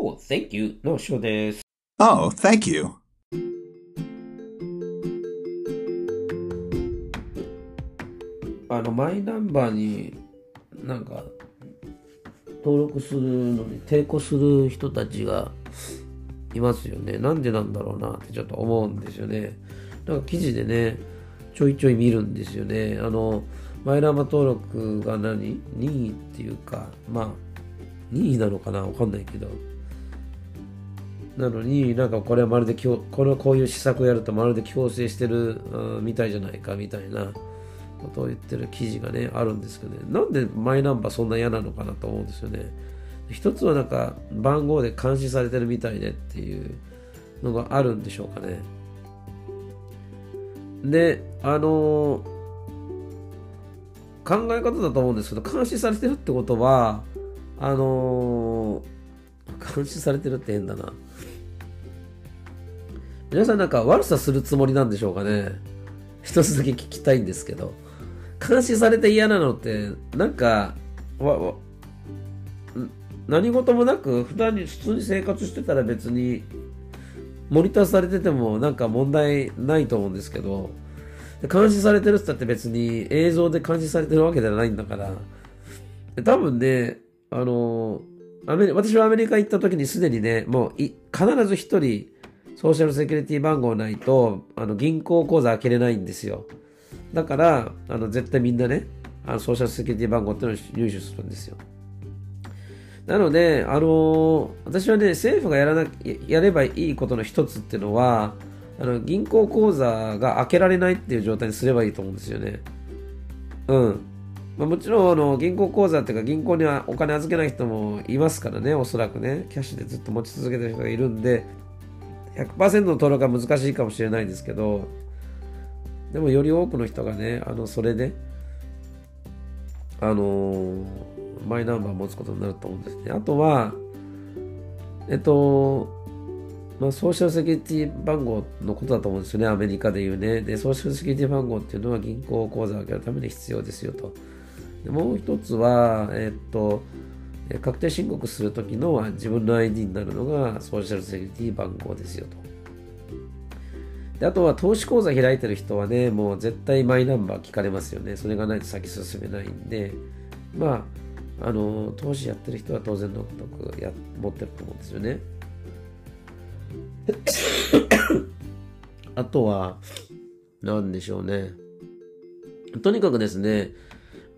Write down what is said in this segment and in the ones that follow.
Oh, thank you の章です。Oh, thank you. あの、マイナンバーになんか登録するのに抵抗する人たちがいますよね。なんでなんだろうなってちょっと思うんですよね。なんか記事でね、ちょいちょい見るんですよね。あの、マイナンバー登録が何？任意っていうか、まあ、任意なのかな？わかんないけど。なのになんかこれはまるでこれこういう施策をやるとまるで強制してるみたいじゃないかみたいなことを言ってる記事がねあるんですけどね。なんでマイナンバーそんな嫌なのかなと思うんですよね。一つはなんか番号で監視されてるみたいでっていうのがあるんでしょうかね。であの考え方だと思うんですけど監視されてるってことはあの監視されてるって変だな。皆さんなんか悪さするつもりなんでしょうかね。一つだけ聞きたいんですけど。監視されて嫌なのってなんかわわ何事もなく普段に普通に生活してたら別にモニターされててもなんか問題ないと思うんですけど監視されてるって言ったって別に映像で監視されてるわけではないんだから。多分ねあのアメリ私はアメリカ行った時にすでにねもうい必ず一人ソーシャルセキュリティ番号ないとあの銀行口座開けれないんですよだからあの絶対みんなねあのソーシャルセキュリティ番号っていうのを入手するんですよなので、あの私はね、政府がやらなやればいいことの一つっていうのは、あの銀行口座が開けられないっていう状態にすればいいと思うんですよね。うん。まあ、もちろんあの銀行口座っていうか銀行にはお金預けない人もいますからね、おそらくね、キャッシュでずっと持ち続けてる人がいるんで、100%の登録は難しいかもしれないですけど、でもより多くの人がね、あのそれで、あのマイナンバーを持つことになると思うんですね。あとは、えっと、まあ、ソーシャルセキュリティ番号のことだと思うんですよね、アメリカでいうね。で、ソーシャルセキュリティ番号っていうのは銀行口座を開けるために必要ですよと。でもう一つは、えっと、確定申告するときの自分の ID になるのがソーシャルセキュリティ番号ですよと。であとは投資口座開いてる人はね、もう絶対マイナンバー聞かれますよね。それがないと先進めないんで、まあ、あの、投資やってる人は当然のごとくや持ってると思うんですよね。あとは、なんでしょうね。とにかくですね、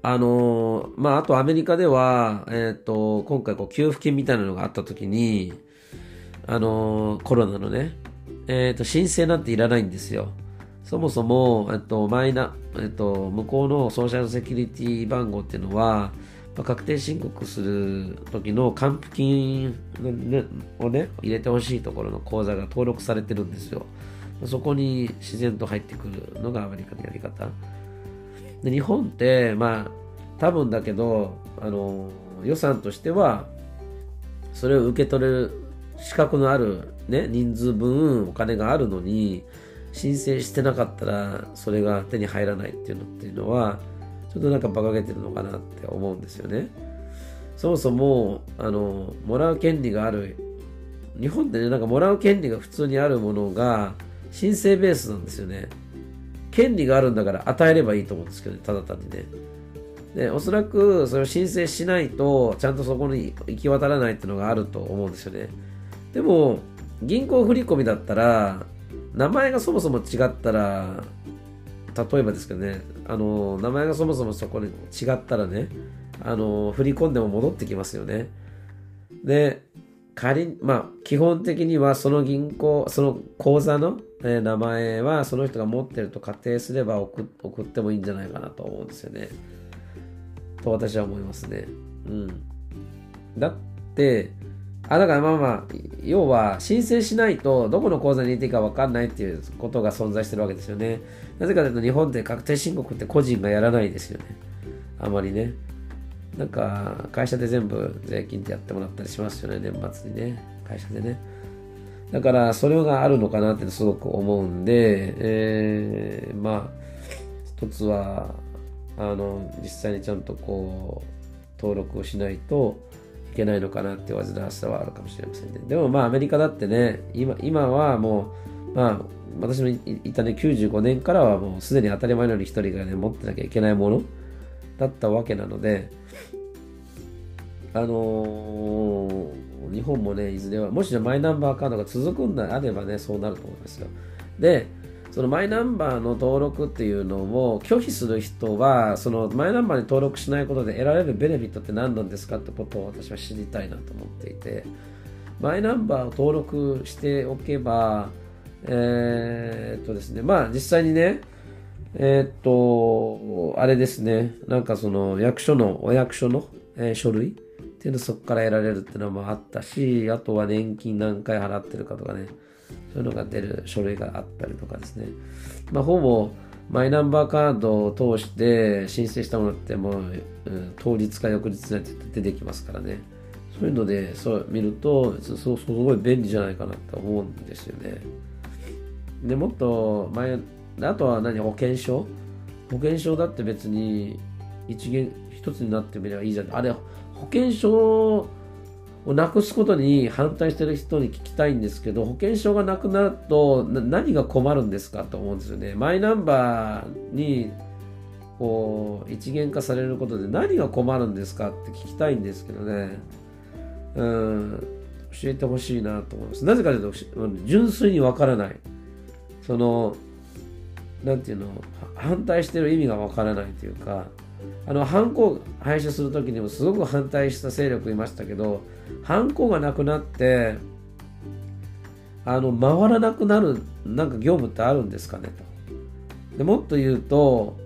あのまあ、あとアメリカでは、えっ、と、今回こう給付金みたいなのがあった時に、あのコロナのね、えっ、と、申請なんていらないんですよ。そもそも、えっと、マイナ、えっと、向こうのソーシャルセキュリティ番号っていうのは、まあ確定申告する時の還付金をね、入れてほしいところの口座が登録されてるんですよ。そこに自然と入ってくるのがアメリカのやり方。で日本って、まあ、多分だけど、あの、予算としては、それを受け取れる資格のある、ね、人数分お金があるのに、申請してなかったら、それが手に入らないっていうのっていうのは、ちょっとなんか馬鹿げてるのかなって思うんですよね。そもそも、あの、もらう権利がある、日本ってね、なんかもらう権利が普通にあるものが、申請ベースなんですよね。権利があるんだから与えればいいと思うんですけどね、ただ単にね。で、おそらくそれを申請しないと、ちゃんとそこに行き渡らないっていうのがあると思うんですよね。でも、銀行振込だったら、名前がそもそも違ったら、例えばですけどね、あの、名前がそもそもそこに違ったらね、あの、振り込んでも戻ってきますよね。で、仮に、まあ、基本的にはその銀行、その口座の、え名前はその人が持ってると仮定すれば送ってもいいんじゃないかなと思うんですよね。と私は思いますね。うん。だって、あ、だからまあまあ、要は申請しないとどこの口座に入れていいか分かんないっていうことが存在してるわけですよね。なぜかというと日本で確定申告って個人がやらないですよね。あまりね。なんか会社で全部税金ってやってもらったりしますよね、年末にね。会社でね。だからそれがあるのかなってすごく思うんで、えー、まあ、一つは、あの、実際にちゃんとこう、登録をしないといけないのかなって煩わしさはあるかもしれませんね。でもまあアメリカだってね、今今はもう、まあ私の言ったね、95年からはもうすでに当たり前のように一人がね、持ってなきゃいけないものだったわけなので、あのー、日本もね、いずれは、もしマイナンバーカードが続くんであればね、そうなると思いますよ。で、そのマイナンバーの登録っていうのを拒否する人は、そのマイナンバーに登録しないことで得られるベネフィットって何なんですかってことを私は知りたいなと思っていて、マイナンバーを登録しておけば、えー、っとですね、まあ実際にね、えー、っと、あれですね、なんかその役所の、お役所の、えー、書類っていうのそこから得られるっていうのもあったし、あとは年金何回払ってるかとかね、そういうのが出る書類があったりとかですね。まあ、ほぼマイナンバーカードを通して申請したものってもう、うん、当日か翌日になって出てきますからね。そういうので、そう見ると、すすごい便利じゃないかなと思うんですよね。で、もっと前、あとは何、保険証？保険証だって別に一元、一つになってみればいいじゃん。あれ、保険証をなくすことに反対してる人に聞きたいんですけど、保険証がなくなると何が困るんですかと思うんですよね。マイナンバーにこう一元化されることで何が困るんですかって聞きたいんですけどね。うん、教えてほしいなと思います。なぜかというと、純粋にわからない。その、なんていうの、反対してる意味がわからないというか、あの、ハンコ廃止するときにもすごく反対した勢力いましたけど、ハンコがなくなって、あの、回らなくなる、なんか業務ってあるんですかねと。でもっと言うと、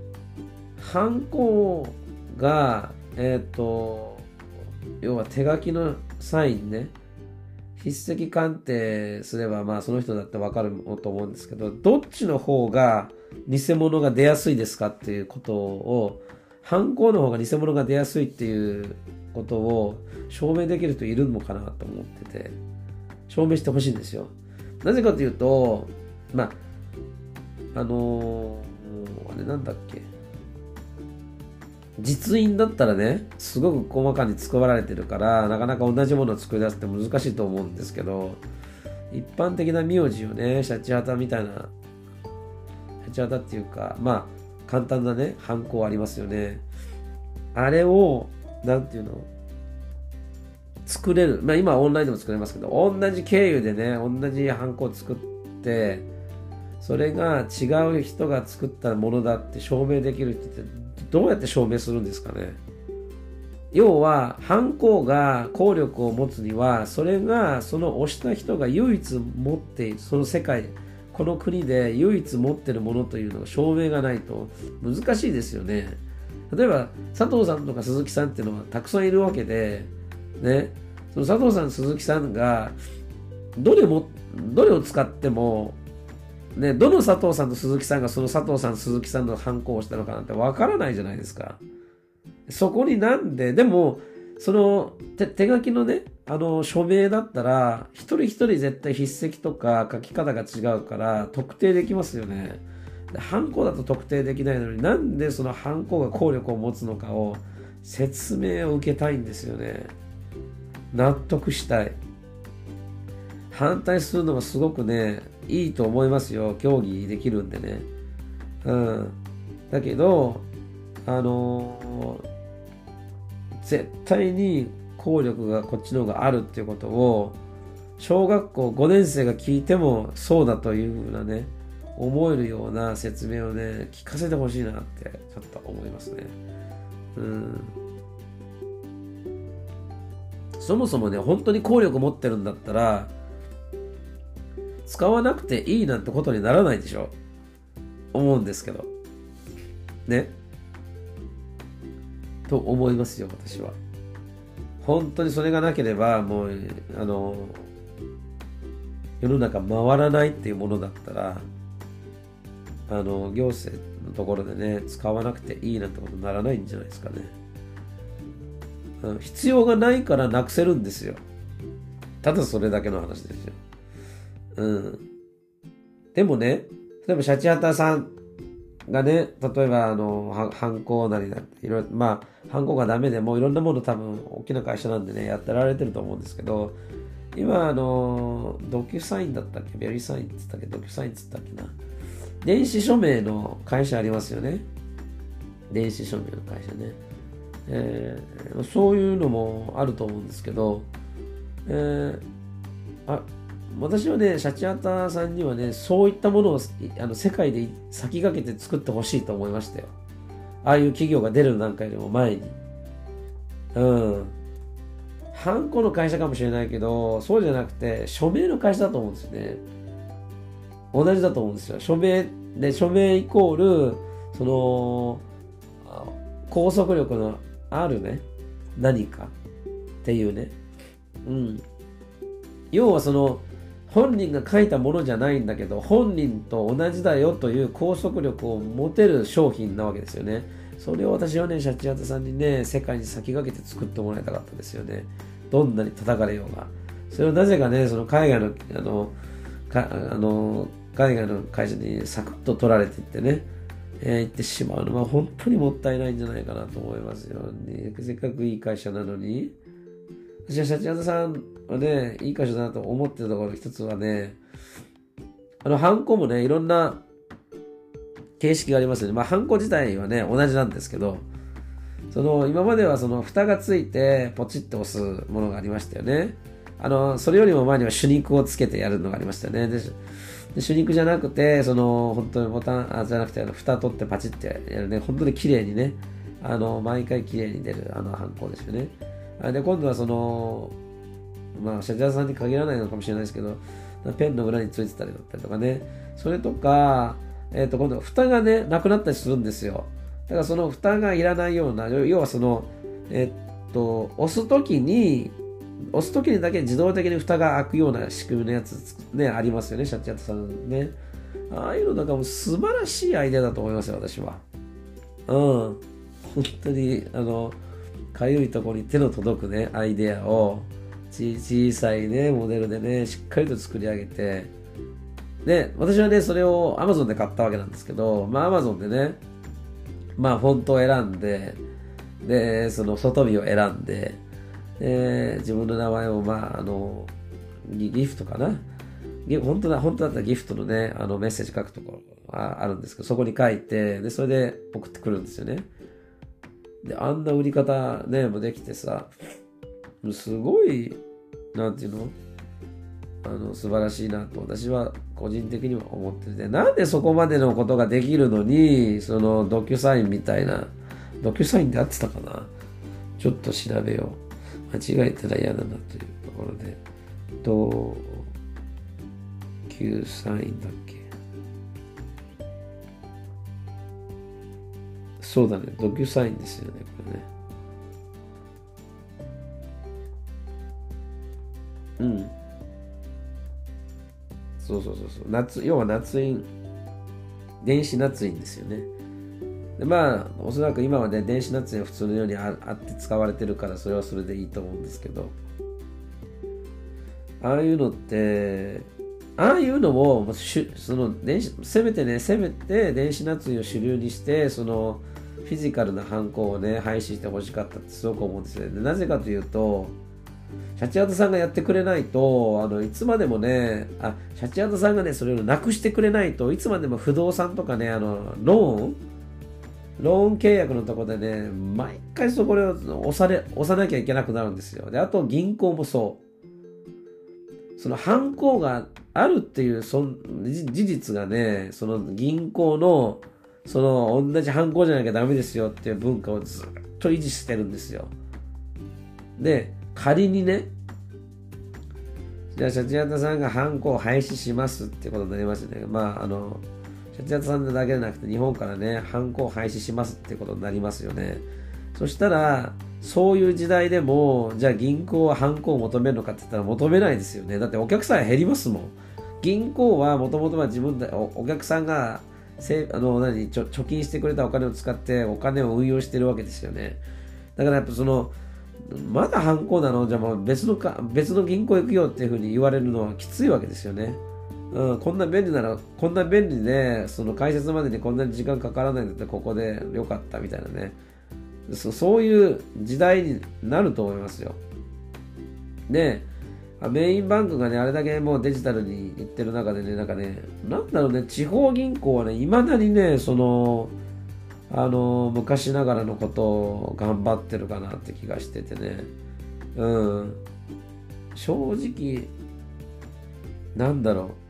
ハンコが、えっ、ー、と、要は手書きのサインね、筆跡鑑定すれば、まあその人だってわかると思うんですけど、どっちの方が偽物が出やすいですかっていうことを犯行の方が偽物が出やすいっていうことを証明できる人いるのかなと思ってて、証明してほしいんですよ。なぜかというと、まあ、あのー、あれなんだっけ。実印だったらね、すごく細かに作られてるから、なかなか同じものを作り出すって難しいと思うんですけど、一般的な名字をね、シャチハタみたいな、シャチハタっていうか、まあ、簡単なね、ハンコありますよね。あれを、なんていうの作れる。まあ今オンラインでも作れますけど、同じ経由でね、同じハンコを作って、それが違う人が作ったものだって証明できるってどうやって証明するんですかね要は、犯行が効力を持つには、それがその押した人が唯一持っている、その世界、この国で唯一持ってるものというのが証明がないと難しいですよね。例えば佐藤さんとか鈴木さんっていうのはたくさんいるわけで、ね、その佐藤さん、鈴木さんがどれも、どれを使っても、ね、どの佐藤さんと鈴木さんがその佐藤さん、鈴木さんの反抗をしたのかなんてわからないじゃないですか。そこになんで、でも、その手書きのね、あの署名だったら、一人一人絶対筆跡とか書き方が違うから特定できますよね。ハンコだと特定できないのになんでそのハンコが効力を持つのかを説明を受けたいんですよね。納得したい。反対するのがすごくね、いいと思いますよ。協議できるんでね。うん。だけど、あのー絶対に効力がこっちの方があるっていうことを小学校5年生が聞いてもそうだというふうなね思えるような説明をね聞かせてほしいなってちょっと思いますね。うん。そもそもね本当に効力持ってるんだったら使わなくていいなんてことにならないでしょ。思うんですけど。ね。と思いますよ、私は。本当にそれがなければ、もう、あの、世の中回らないっていうものだったら、あの、行政のところでね、使わなくていいなんてことにならないんじゃないですかね。必要がないからなくせるんですよ。ただそれだけの話ですよ。うん。でもね、例えばシャチハタさんがね、例えば、あの、犯行なりだいろいろ、まあ、犯行がダメでもいろんなもの多分、大きな会社なんでね、やってられてると思うんですけど、今、あの、ドキュサインだったっけ？ベリーサインって言ったっけ？ドキュサインって言ったっけな？電子署名の会社ありますよね。電子署名の会社ね。えー、そういうのもあると思うんですけど、えー、あ私はね、シャチハタさんにはね、そういったものをあの世界で先駆けて作ってほしいと思いましたよ。ああいう企業が出る段階でも前に。うん。ハンコの会社かもしれないけど、そうじゃなくて、署名の会社だと思うんですよね。同じだと思うんですよ。署名、で、署名イコール、その、拘束力のあるね、何かっていうね。うん。要はその、本人が書いたものじゃないんだけど本人と同じだよという拘束力を持てる商品なわけですよね。それを私はねシャチハタさんにね世界に先駆けて作ってもらいたかったですよね。どんなに叩かれようが。それをなぜかねその海外のあのかあの海外の会社にサクッと取られていってね、えー、行ってしまうのは本当にもったいないんじゃないかなと思いますよ、ね、せっかくいい会社なのに。私はシャチハタさんはね、いい会社だなと思ってるところ一つはね、あの、ハンコもね、いろんな形式がありますよね。まあ、ハンコ自体はね、同じなんですけど、その、今まではその、蓋がついて、ポチッと押すものがありましたよね。あの、それよりも前には手肉をつけてやるのがありましたよね。で、で手肉じゃなくて、その、本当にボタン、あ、じゃなくて、あの、蓋取ってパチってやるね、本当に綺麗にね、あの、毎回綺麗に出る、あの、ハンコですよね。で、今度はその、まあ、社長さんに限らないのかもしれないですけど、ペンの裏についてたりだったりとかね、それとか、えっ、ー、と、今度は、蓋がね、なくなったりするんですよ。だからその蓋がいらないような、要はその、えっ、と、押すときに、押すときにだけ自動的に蓋が開くような仕組みのやつね、ありますよね、シャッチャットさんね。ああいうのなんかもう素晴らしいアイデアだと思いますよ、私は。うん。本当に、あの、かゆいところに手の届くね、アイデアを、小さいね、モデルでね、しっかりと作り上げて、で、私はね、それを Amazon で買ったわけなんですけど、まあ Amazon でね、まあフォントを選んで、で、その外見を選んで、で自分の名前を、まあ、あの、ギフトかな？本当だ、本当だったらギフトのね、あのメッセージ書くところがあるんですけど、そこに書いて、で、それで送ってくるんですよね。で、あんな売り方ね、もできてさ、すごい、なんていうの？あの素晴らしいなと私は個人的には思っててなんでそこまでのことができるのにそのドキュサインみたいなドキュサインで合ってたかな？ちょっと調べよう。間違えたら嫌だなというところでドキュサインだっけ？そうだねドキュサインですよねこれねうん。そうそうそうそう。夏、要は夏印、電子夏印ですよね。でまあ、おそらく今はね、電子夏印は普通のようにあって使われてるから、それはそれでいいと思うんですけど、ああいうのって、ああいうのを、その電子、せめてね、せめて電子夏印を主流にして、その、フィジカルな犯行をね、廃止してほしかったってすごく思うんですよね。なぜかというと、シャチハタさんがやってくれないと、あの、いつまでもね、あ、シャチハタさんがね、それをなくしてくれないといつまでも不動産とかね、あの、ローンローン契約のとこでね、毎回そこを押され、押さなきゃいけなくなるんですよ。で、あと銀行もそう。その犯行があるっていうそ事実がね、その銀行の、その同じ犯行じゃなきゃダメですよっていう文化をずっと維持してるんですよ。で、仮にね、じゃあ、シャチハタさんがハンコを廃止しますってことになりますね。まあ、あの、シャチハタさんだけじゃなくて、日本からね、ハンコを廃止しますってことになりますよね。そしたら、そういう時代でも、じゃあ銀行はハンコを求めるのかって言ったら求めないですよね。だってお客さん減りますもん。銀行はもともとは自分でお客さんがせあの何ちょ貯金してくれたお金を使ってお金を運用してるわけですよね。だからやっぱそのまだ犯行なの？じゃあもう別のか別の銀行行くよっていうふうに言われるのはきついわけですよね。うん、こんな便利なら、こんな便利で、その解説までにこんなに時間かからないんだって、ここでよかったみたいなね。そそういう時代になると思いますよ。で、メインバンクがね、あれだけもうデジタルに行ってる中でね、なんかね、なんだろうね、地方銀行はね、いまだにね、その、あの、昔ながらのことを頑張ってるかなって気がしててね。うん。正直、なんだろう。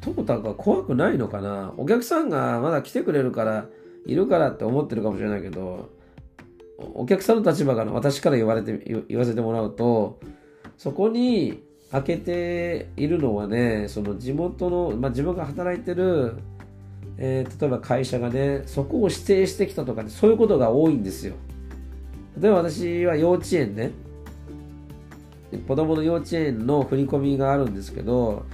トータが怖くないのかなお客さんがまだ来てくれるから、いるからって思ってるかもしれないけど、お客さんの立場から私から言われて、言わせてもらうと、そこに開けているのはね、その地元の、まあ、自分が働いてる、えー、例えば会社がね、そこを指定してきたとか、ね、そういうことが多いんですよ。例えば私は幼稚園ね、子供の幼稚園の振り込みがあるんですけど、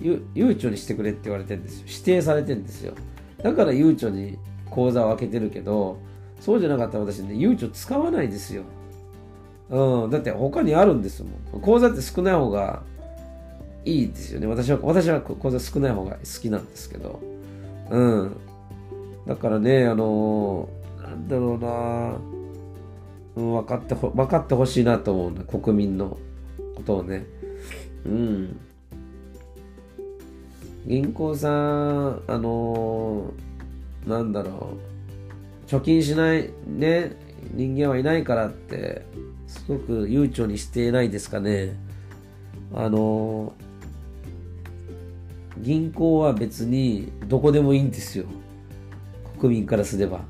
ゆうちょにしてくれって言われてるんですよ。指定されてるんですよ。だからゆうちょに口座を開けてるけど、そうじゃなかったら私ね、ゆうちょ使わないですよ。うん、だって他にあるんですもん。口座って少ない方がいいですよね。私は、私は口座少ない方が好きなんですけど。うん。だからね、あのー、なんだろうなうん、分かってほ、分かってほしいなと思うね。国民のことをね。うん。銀行さん、あのー、なんだろう、貯金しないね、人間はいないからって、すごく悠長にしていないですかね。あの、銀行は別にどこでもいいんですよ。国民からすれば。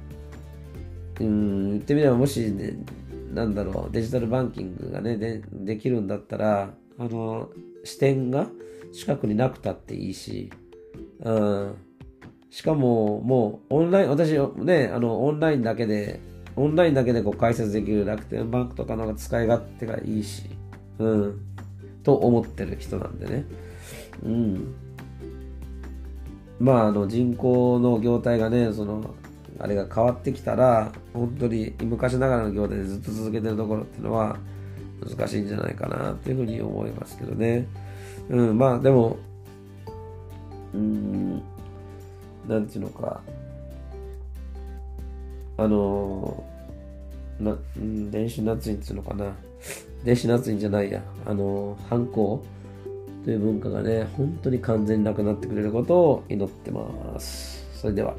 うん、言ってみればもし、ね、なんだろう、デジタルバンキングがね、でできるんだったら、あの、視点が近くになくたっていいし、うん。しかも、もう、オンライン、私、ね、あの、オンラインだけで、オンラインだけでこう解説できる楽天バンクとかのが使い勝手がいいし、うん。と思ってる人なんでね。うん。まあ、あの、人口の業態がね、その、あれが変わってきたら、本当に昔ながらの業態でずっと続けてるところっていうのは難しいんじゃないかなっていうふうに思いますけどね。うん、まあでも、うん、なんていうのか、あの、な、うん、電子夏印っていうのかな。電子夏印じゃないや。あの、反抗という文化がね、本当に完全になくなってくれることを祈ってます。それでは。